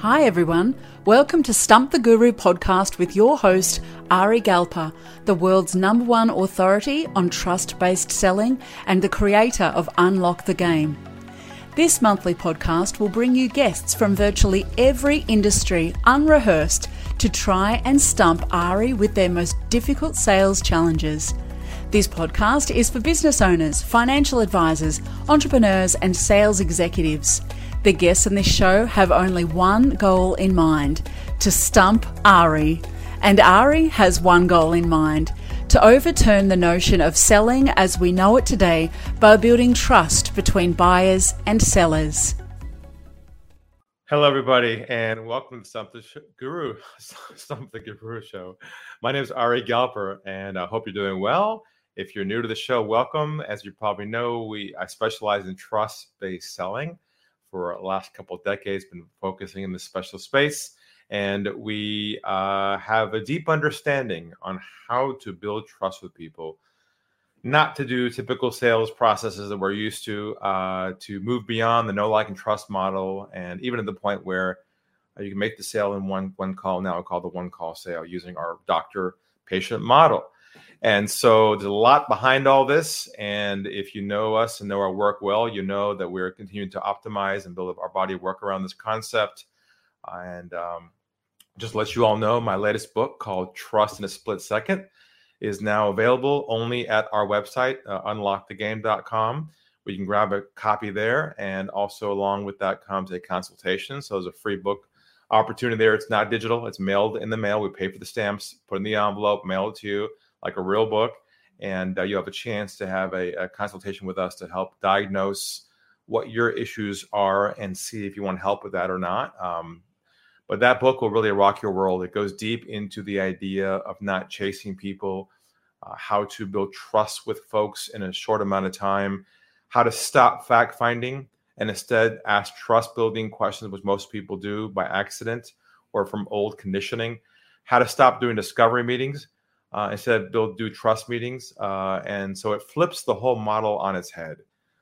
Hi, everyone. Welcome to Stump the Guru podcast with your host, Ari Galper, the world's number one authority on trust based selling and the creator of Unlock the Game. This monthly podcast will bring you guests from virtually every industry, unrehearsed, to try and stump Ari with their most difficult sales challenges. This podcast is for business owners, financial advisors, entrepreneurs, and sales executives. The guests in this show have only one goal in mind to stump Ari. And Ari has one goal in mind to overturn the notion of selling as we know it today by building trust between buyers and sellers. Hello, everybody, and welcome to Stump the Sh- Guru, Stump the Guru Show. My name is Ari Galper, and I hope you're doing well. If you're new to the show, welcome. As you probably know, we I specialize in trust-based selling for the last couple of decades, been focusing in this special space. And we uh, have a deep understanding on how to build trust with people, not to do typical sales processes that we're used to, uh, to move beyond the no like and trust model, and even to the point where uh, you can make the sale in one one call. Now called the one call sale using our doctor patient model. And so there's a lot behind all this. And if you know us and know our work well, you know that we're continuing to optimize and build up our body of work around this concept. And um, just let you all know, my latest book called Trust in a Split Second is now available only at our website, uh, unlockthegame.com. We can grab a copy there. And also, along with that comes a consultation. So there's a free book opportunity there. It's not digital, it's mailed in the mail. We pay for the stamps, put in the envelope, mail it to you like a real book. And uh, you have a chance to have a, a, consultation with us to help diagnose what your issues are and see if you want help with that or not. Um, but that book will really rock your world. It goes deep into the idea of not chasing people, uh, how to build trust with folks in a short amount of time, how to stop fact finding and instead ask trust building questions, which most people do by accident or from old conditioning, how to stop doing discovery meetings uh, instead build do trust meetings. Uh, and so it flips the whole model on its head.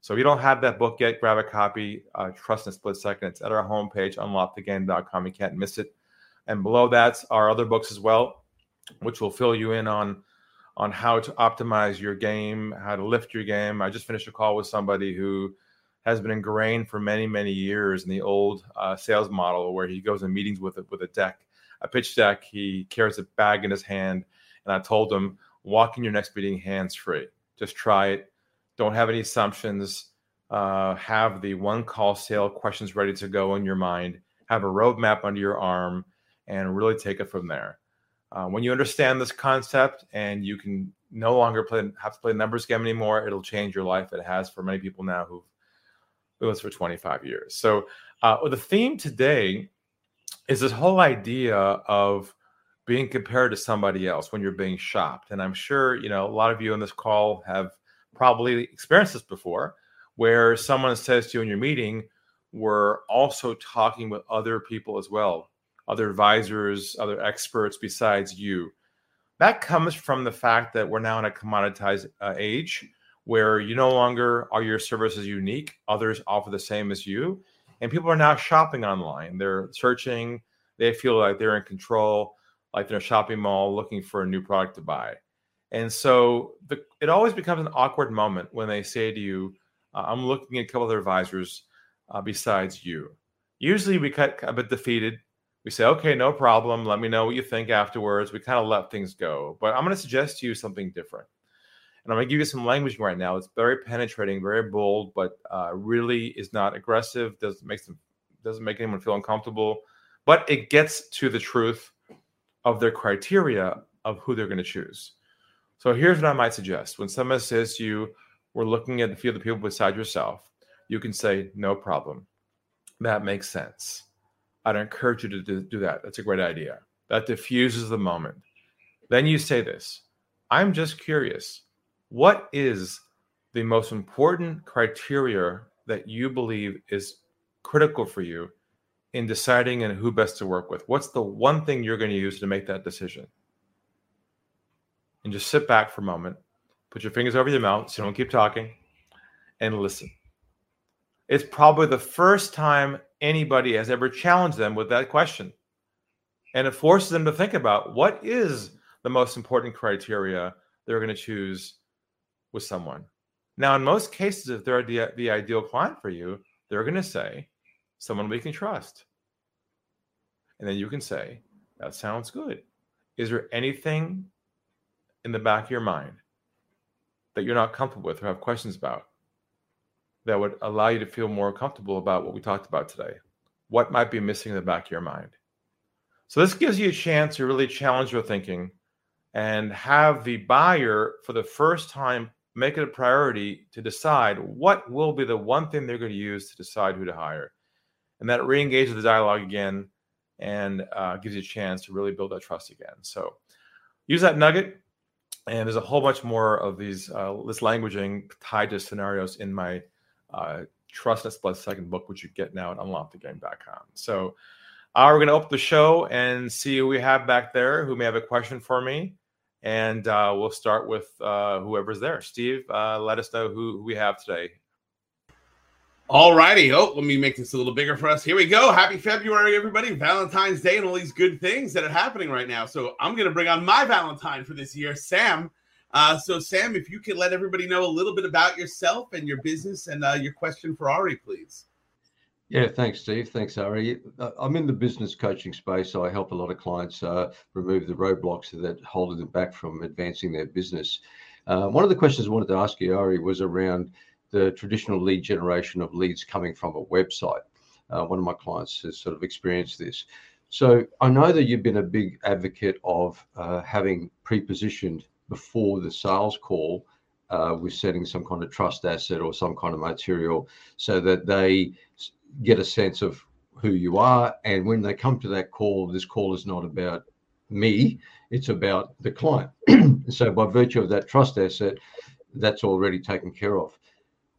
So if you don't have that book yet, grab a copy. Uh, trust in a split second. It's at our homepage, unlockthegame.com. You can't miss it. And below that are other books as well, which will fill you in on on how to optimize your game, how to lift your game. I just finished a call with somebody who has been ingrained for many, many years in the old uh, sales model where he goes in meetings with a, with a deck, a pitch deck. He carries a bag in his hand and I told them, walk in your next meeting hands free. Just try it. Don't have any assumptions. Uh, have the one call sale questions ready to go in your mind. Have a roadmap under your arm and really take it from there. Uh, when you understand this concept and you can no longer play, have to play numbers game anymore, it'll change your life. It has for many people now who've been with us for 25 years. So, uh, the theme today is this whole idea of being compared to somebody else when you're being shopped. And I'm sure, you know, a lot of you on this call have probably experienced this before where someone says to you in your meeting, we're also talking with other people as well, other advisors, other experts besides you. That comes from the fact that we're now in a commoditized uh, age where you no longer are your services unique, others offer the same as you. And people are now shopping online. They're searching, they feel like they're in control like in a shopping mall looking for a new product to buy. And so the, it always becomes an awkward moment when they say to you, uh, I'm looking at a couple other advisors uh, besides you. Usually we get a bit defeated. We say, okay, no problem. Let me know what you think afterwards. We kind of let things go. But I'm going to suggest to you something different. And I'm going to give you some language right now. It's very penetrating, very bold, but uh, really is not aggressive. Doesn't make them doesn't make anyone feel uncomfortable, but it gets to the truth of their criteria of who they're going to choose. So here's what I might suggest. When someone says you, we're looking at a few of the people beside yourself, you can say, no problem. That makes sense. I'd encourage you to do, do that. That's a great idea. That diffuses the moment. Then you say this I'm just curious. What is the most important criteria that you believe is critical for you in deciding and who best to work with? What's the one thing you're going to use to make that decision? And just sit back for a moment, put your fingers over your mouth so you don't keep talking, and listen. It's probably the first time anybody has ever challenged them with that question. And it forces them to think about what is the most important criteria they're going to choose with someone. Now, in most cases, if they're the, the ideal client for you, they're going to say, someone we can trust. And then you can say, that sounds good. Is there anything in the back of your mind that you're not comfortable with or have questions about that would allow you to feel more comfortable about what we talked about today? What might be missing in the back of your mind? So, this gives you a chance to really challenge your thinking and have the buyer, for the first time, make it a priority to decide what will be the one thing they're going to use to decide who to hire. And that re engages the dialogue again and uh, gives you a chance to really build that trust again. So, use that nugget and there's a whole bunch more of these uh, this languaging tied to scenarios in my uh, Trust a Split Second book, which you get now at unlockthegame.com. So uh, we're going to open the show and see who we have back there who may have a question for me. And uh, we'll start with uh, whoever's there. Steve, uh, let us know who, who we have today. All righty. Oh, let me make this a little bigger for us. Here we go. Happy February, everybody. Valentine's Day and all these good things that are happening right now. So I'm going to bring on my Valentine for this year, Sam. Uh, so, Sam, if you could let everybody know a little bit about yourself and your business and uh, your question for Ari, please. Yeah, thanks, Steve. Thanks, Ari. Uh, I'm in the business coaching space, so I help a lot of clients uh, remove the roadblocks that hold them back from advancing their business. Uh, one of the questions I wanted to ask you, Ari, was around the traditional lead generation of leads coming from a website. Uh, one of my clients has sort of experienced this. So I know that you've been a big advocate of uh, having pre-positioned before the sales call uh, with setting some kind of trust asset or some kind of material so that they get a sense of who you are. And when they come to that call, this call is not about me, it's about the client. so by virtue of that trust asset, that's already taken care of.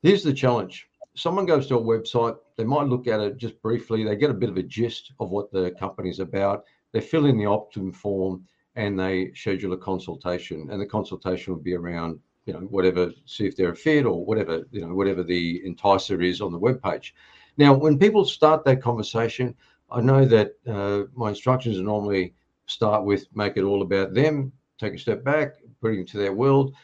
Here's the challenge. Someone goes to a website, they might look at it just briefly, they get a bit of a gist of what the company's about, they fill in the opt-in form and they schedule a consultation. And the consultation will be around, you know, whatever, see if they're a fit or whatever, you know, whatever the enticer is on the web page. Now, when people start that conversation, I know that uh, my instructions normally start with make it all about them, take a step back, bring it to their world,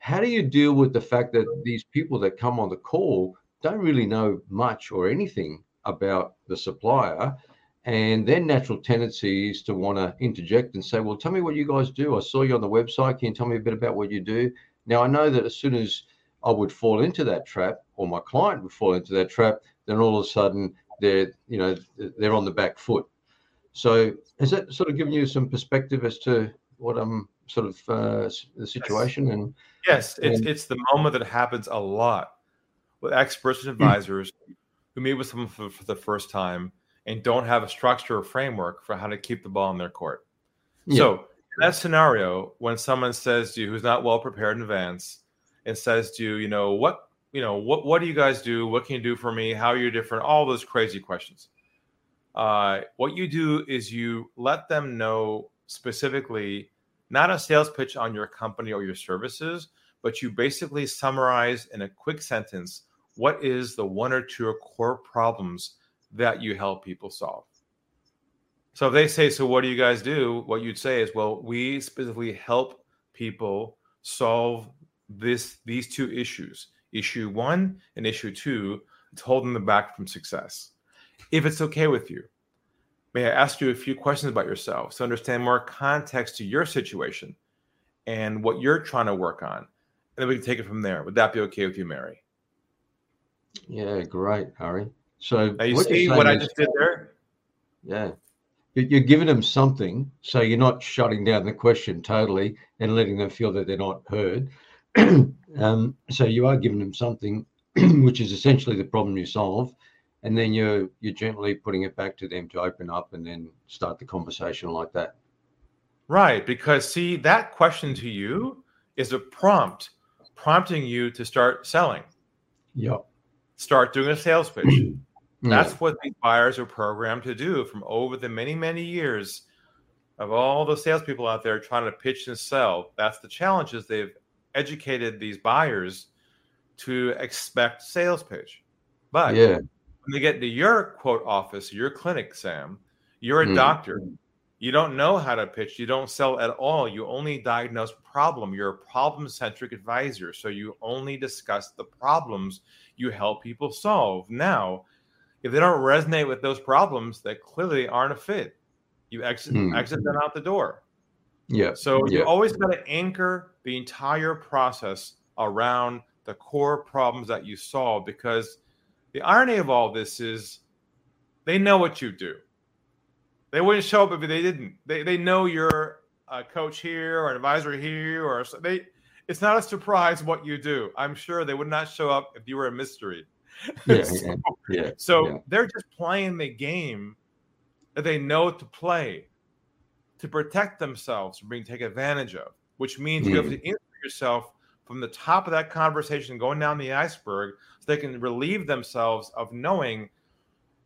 how do you deal with the fact that these people that come on the call don't really know much or anything about the supplier? And their natural tendency is to want to interject and say, Well, tell me what you guys do. I saw you on the website. Can you tell me a bit about what you do? Now, I know that as soon as I would fall into that trap, or my client would fall into that trap, then all of a sudden they're, you know, they're on the back foot. So, has that sort of given you some perspective as to what I'm sort of uh, the situation yes. and yes it's and, it's the moment that happens a lot with experts and hmm. advisors mm. who meet with someone for, for, the first time and don't have a structure or framework for how to keep the ball in their court yeah. so in that scenario when someone says to you who's not well prepared in advance and says to you you know what you know what what do you guys do what can you do for me how are you different all those crazy questions uh, what you do is you let them know specifically not a sales pitch on your company or your services, but you basically summarize in a quick sentence what is the one or two core problems that you help people solve. So if they say, So what do you guys do? What you'd say is, Well, we specifically help people solve this these two issues. Issue one and issue two, it's holding them back from success. If it's okay with you, may I ask you a few questions about yourself to understand more context to your situation and what you're trying to work on? And then we can take it from there. Would that be okay with you, Mary? Yeah, great, Ari. So now you what see what I just did there? Yeah. You're giving them something, so you're not shutting down the question totally and letting them feel that they're not heard. um, so you are giving them something, which is essentially the problem you solve, and then you're you're gently putting it back to them to open up and then start the conversation like that. Right because see that question to you is a prompt prompting you to start selling. Yep start doing a sales pitch. That's what these buyers are programmed to do from over the many many years of all the salespeople out there trying to pitch and sell. That's the challenges they've educated these buyers to expect sales pitch. But yeah when they get to your quote office, your clinic, Sam, you're a Mm. doctor. You don't know how to pitch. You don't sell at all. You only diagnose problem. You're a problem centric advisor. So you only discuss the problems you help people solve. Now, if they don't resonate with those problems, that clearly aren't a fit. You exit, Hmm. exit them out the door. Yeah. So Yeah. you always got to anchor the entire process around the core problems that you solve because the irony of all this is they know what you do. They wouldn't show up if they didn't. They, they know you're a coach here or an advisor here or so they it's not a surprise what you do. I'm sure they would not show up if you were a mystery. Yeah. So- yeah, yeah. so Yeah. they're just playing the game that they know to play to protect themselves from being taken advantage of, which means you have Hmm. to insert yourself from the top of that conversation going down the iceberg so they can relieve themselves of knowing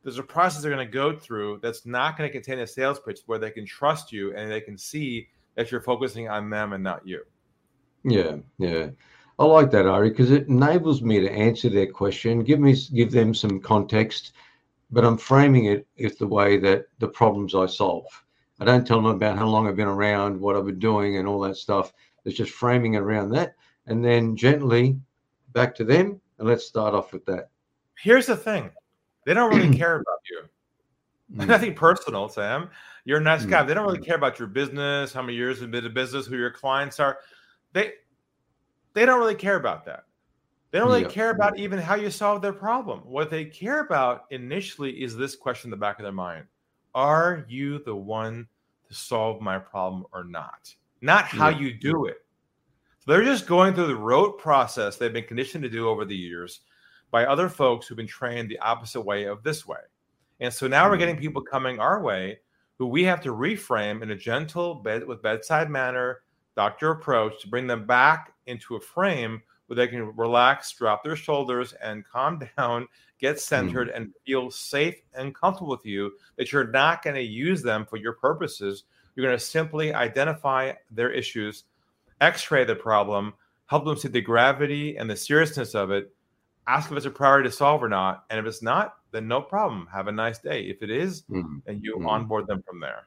there's a process they're going to go through that's not going to contain a sales pitch where they can trust you and they can see that you're focusing on them and not you. Yeah, yeah. I like that, Ari, because it enables me to answer their question, give me give them some context, but I'm framing it with the way that the problems I solve. I don't tell them about how long I've been around, what I've been doing, and all that stuff. It's just framing it around that, and then gently back to them, and let's start off with that. Here's the thing they don't really care about you. Mm, Nothing personal, Sam. You're a nice Mm. guy. They don't really care about your business, how many years you've been in business, who your clients are. They they don't really care about that. They don't really Yeah. care about even how you solve their problem. What they care about initially is this question in the back of their mind. Are you the one to solve my problem or not? Not how Yeah. you do it. They're just going through the rote process they've been conditioned to do over the years by other folks who've been trained the opposite way of this way. And so now we're getting mm. people coming our way who we have to reframe in a gentle bed with bedside manner, doctor approach to bring them back into a frame where they can relax, drop their shoulders, and calm down, get centered, mm. and feel safe and comfortable with you. That you're not going to use them for your purposes. You're going to simply identify their issues, x ray the problem, help them see the gravity and the seriousness of it, ask if it's a priority to solve or not. And if it's not, then no problem. Have a nice day. If it is, mm. then you Mm. onboard them from there.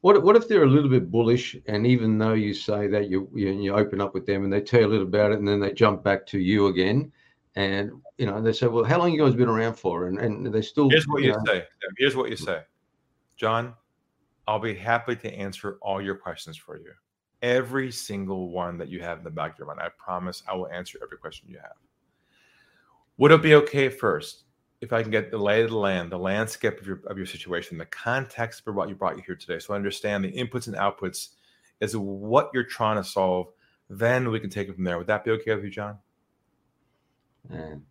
What what if they're a little bit bullish, and even though you say that you you, you open up with them and they tell you a little about it, and then they jump back to you again, and you know they say, well, how long you guys been around for, and and they still Here's what you know, say. Here's what you say. John, I'll be happy to answer all your questions for you. Every single one that you have in the back of your mind. I promise I will answer every question you have. Would it be okay first if I can get the lay of the land, the landscape of your of your situation, the context for what you brought you here today, so I understand the inputs and outputs as to what you're trying to solve? Then we can take it from there. Would that be okay with you, John? Man,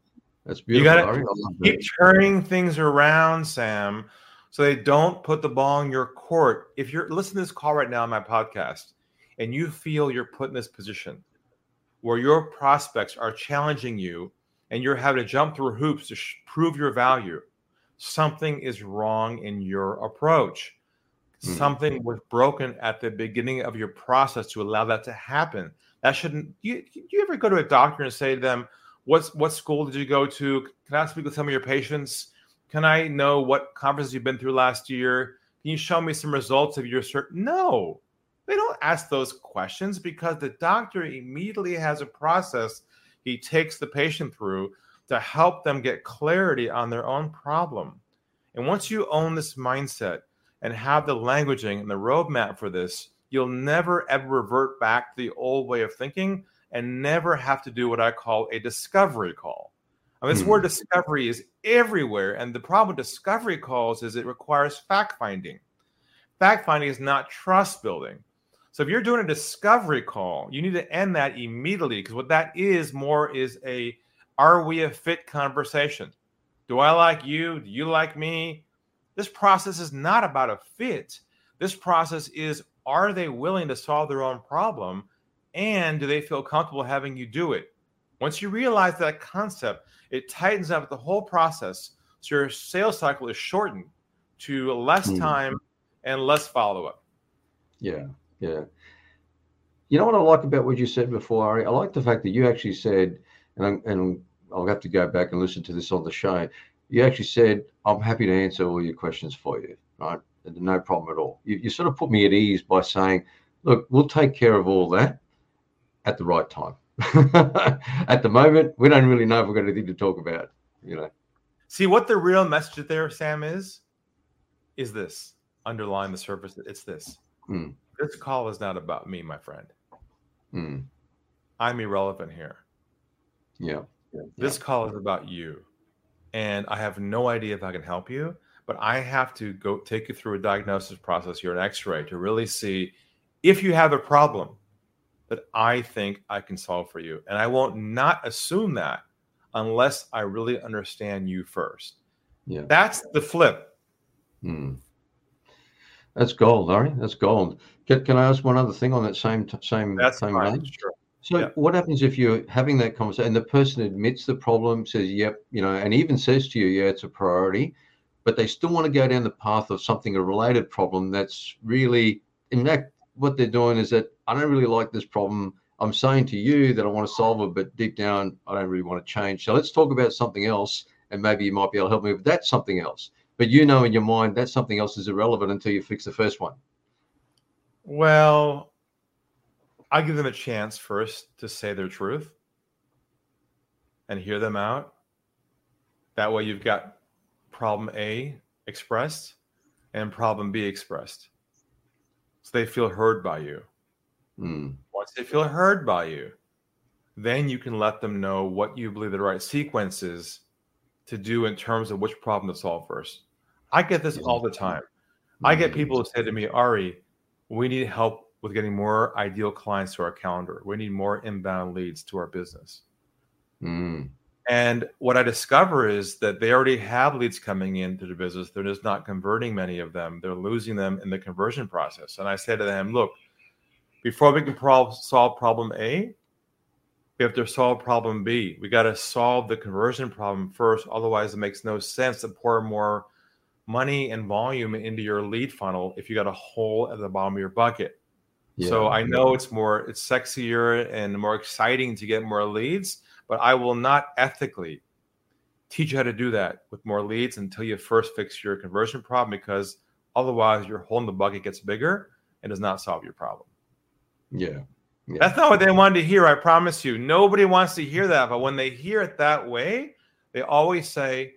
that's beautiful. You. I love keep that. turning things around, Sam, so they don't put the ball in your court. If you're listening to this call right now on my podcast and you feel you're put in this position where your prospects are challenging you and you're having to jump through hoops to sh- prove your value, something is wrong in your approach. Mhm. Something was broken at the beginning of your process to allow that to happen. That shouldn't. You, you ever go to a doctor and say to them, What's what school did you go to? Can I speak with some of your patients? Can I know what conferences you've been through last year? Can you show me some results of your cert? No, they don't ask those questions because the doctor immediately has a process he takes the patient through to help them get clarity on their own problem. And once you own this mindset and have the languaging and the roadmap for this, you'll never ever revert back to the old way of thinking and never have to do what I call a discovery call. I mean, this Hmm. word discovery is everywhere. And the problem with discovery calls is it requires fact finding. Fact finding is not trust building. So if you're doing a discovery call, you need to end that immediately because what that is more is a are we a fit conversation? Do I like you? Do you like me? This process is not about a fit. This process is are they willing to solve their own problem and do they feel comfortable having you do it? Once you realize that concept, it tightens up the whole process. So your sales cycle is shortened to less Hmm. time and less follow up. Yeah, yeah. You know what I like about what you said before, Ari? I like the fact that you actually said, and I'm, and I'll have to go back and listen to this on the show. you actually said, I'm happy to answer all your questions for you, right? No problem at all. You, you sort of put me at ease by saying, look, we'll take care of all that at the right time. at the moment, we don't really know if we've got anything to talk about, you know. See what the real message there, Sam, is is this underlying the surface. It's this. Mm. This call is not about me, my friend. Mm. I'm irrelevant here. Yeah. This call is about you. And I have no idea if I can help you, but I have to go take you through a diagnosis process here, an x ray, to really see if you have a problem that I think I can solve for you. And I won't not assume that unless I really understand you first. Yeah. That's the flip. Hmm. That's gold, Ari. That's gold. Can, can I ask one other thing on that same same That's same fine. Sure. So Yeah. what happens if you're having that conversation and the person admits the problem, says, "Yep," you know, and even says to you, "Yeah, it's a priority," but they still want to go down the path of something a related problem that's really, in fact, what they're doing is that I don't really like this problem. I'm saying to you that I want to solve it, but deep down, I don't really want to change. So let's talk about something else, and maybe you might be able to help me with that something else. But you know in your mind that something else is irrelevant until you fix the first one. Well, I give them a chance first to say their truth and hear them out. That way, you've got problem A expressed and problem B expressed. So they feel heard by you. Mm. Once they feel heard by you, then you can let them know what you believe the right sequence is to do in terms of which problem to solve first. I get this all the time. I get people who say to me, Ari, we need help with getting more ideal clients to our calendar. We need more inbound leads to our business. Mm. And what I discover is that they already have leads coming into the business. They're just not converting many of them. They're losing them in the conversion process. And I say to them, look, before we can pro- solve problem A, we have to solve problem B. We got to solve the conversion problem first. Otherwise, it makes no sense to pour more money and volume into your lead funnel if you got a hole at the bottom of your bucket. so I know it's more, it's sexier and more exciting to get more leads, but I will not ethically teach you how to do that with more leads until you first fix your conversion problem because otherwise your hole in the bucket gets bigger and does not solve your problem. Yeah. Yeah. That's not what they wanted to hear. I promise you. Nobody wants to hear that. But when they hear it that way, they always say,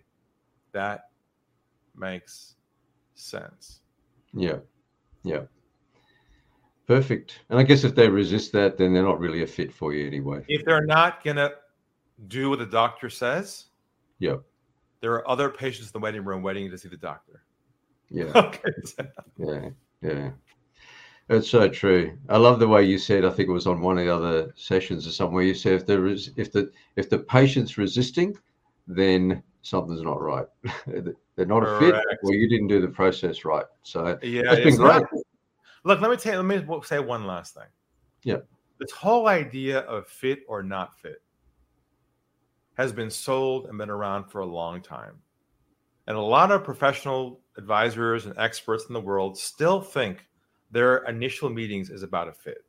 that makes sense. Yeah. Yeah. Perfect. And I guess if they resist that, then they're not really a fit for you anyway. If they're not going to do what the doctor says, Yeah. there are other patients in the waiting room waiting to see the doctor. Yeah. Okay. Yeah. Yeah. That's so true. I love the way you said. I think it was on one of the other sessions or somewhere. You said if there is, if the if the patient's resisting, then something's not right. They're not a fit, Correct. or you didn't do the process right. So Yeah. that's been great. not- look, let me tell you, let me say one last thing. Yeah. This whole idea of fit or not fit has been sold and been around for a long time. And a lot of professional advisors and experts in the world still think their initial meetings is about a fit.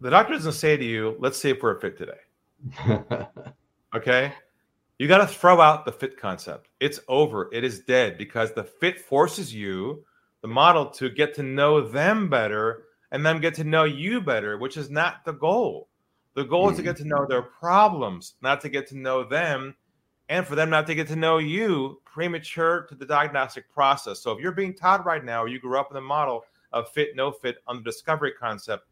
The doctor doesn't say to you, let's see if we're a fit today. Okay. You got to throw out the fit concept. It's over. It is dead because the fit forces you, the model, to get to know them better and them get to know you better, which is not the goal. The goal is to get to know their problems, not to get to know them, and for them not to get to know you premature to the diagnostic process. So if you're being taught right now, or you grew up in the model of fit, no fit on the discovery concept,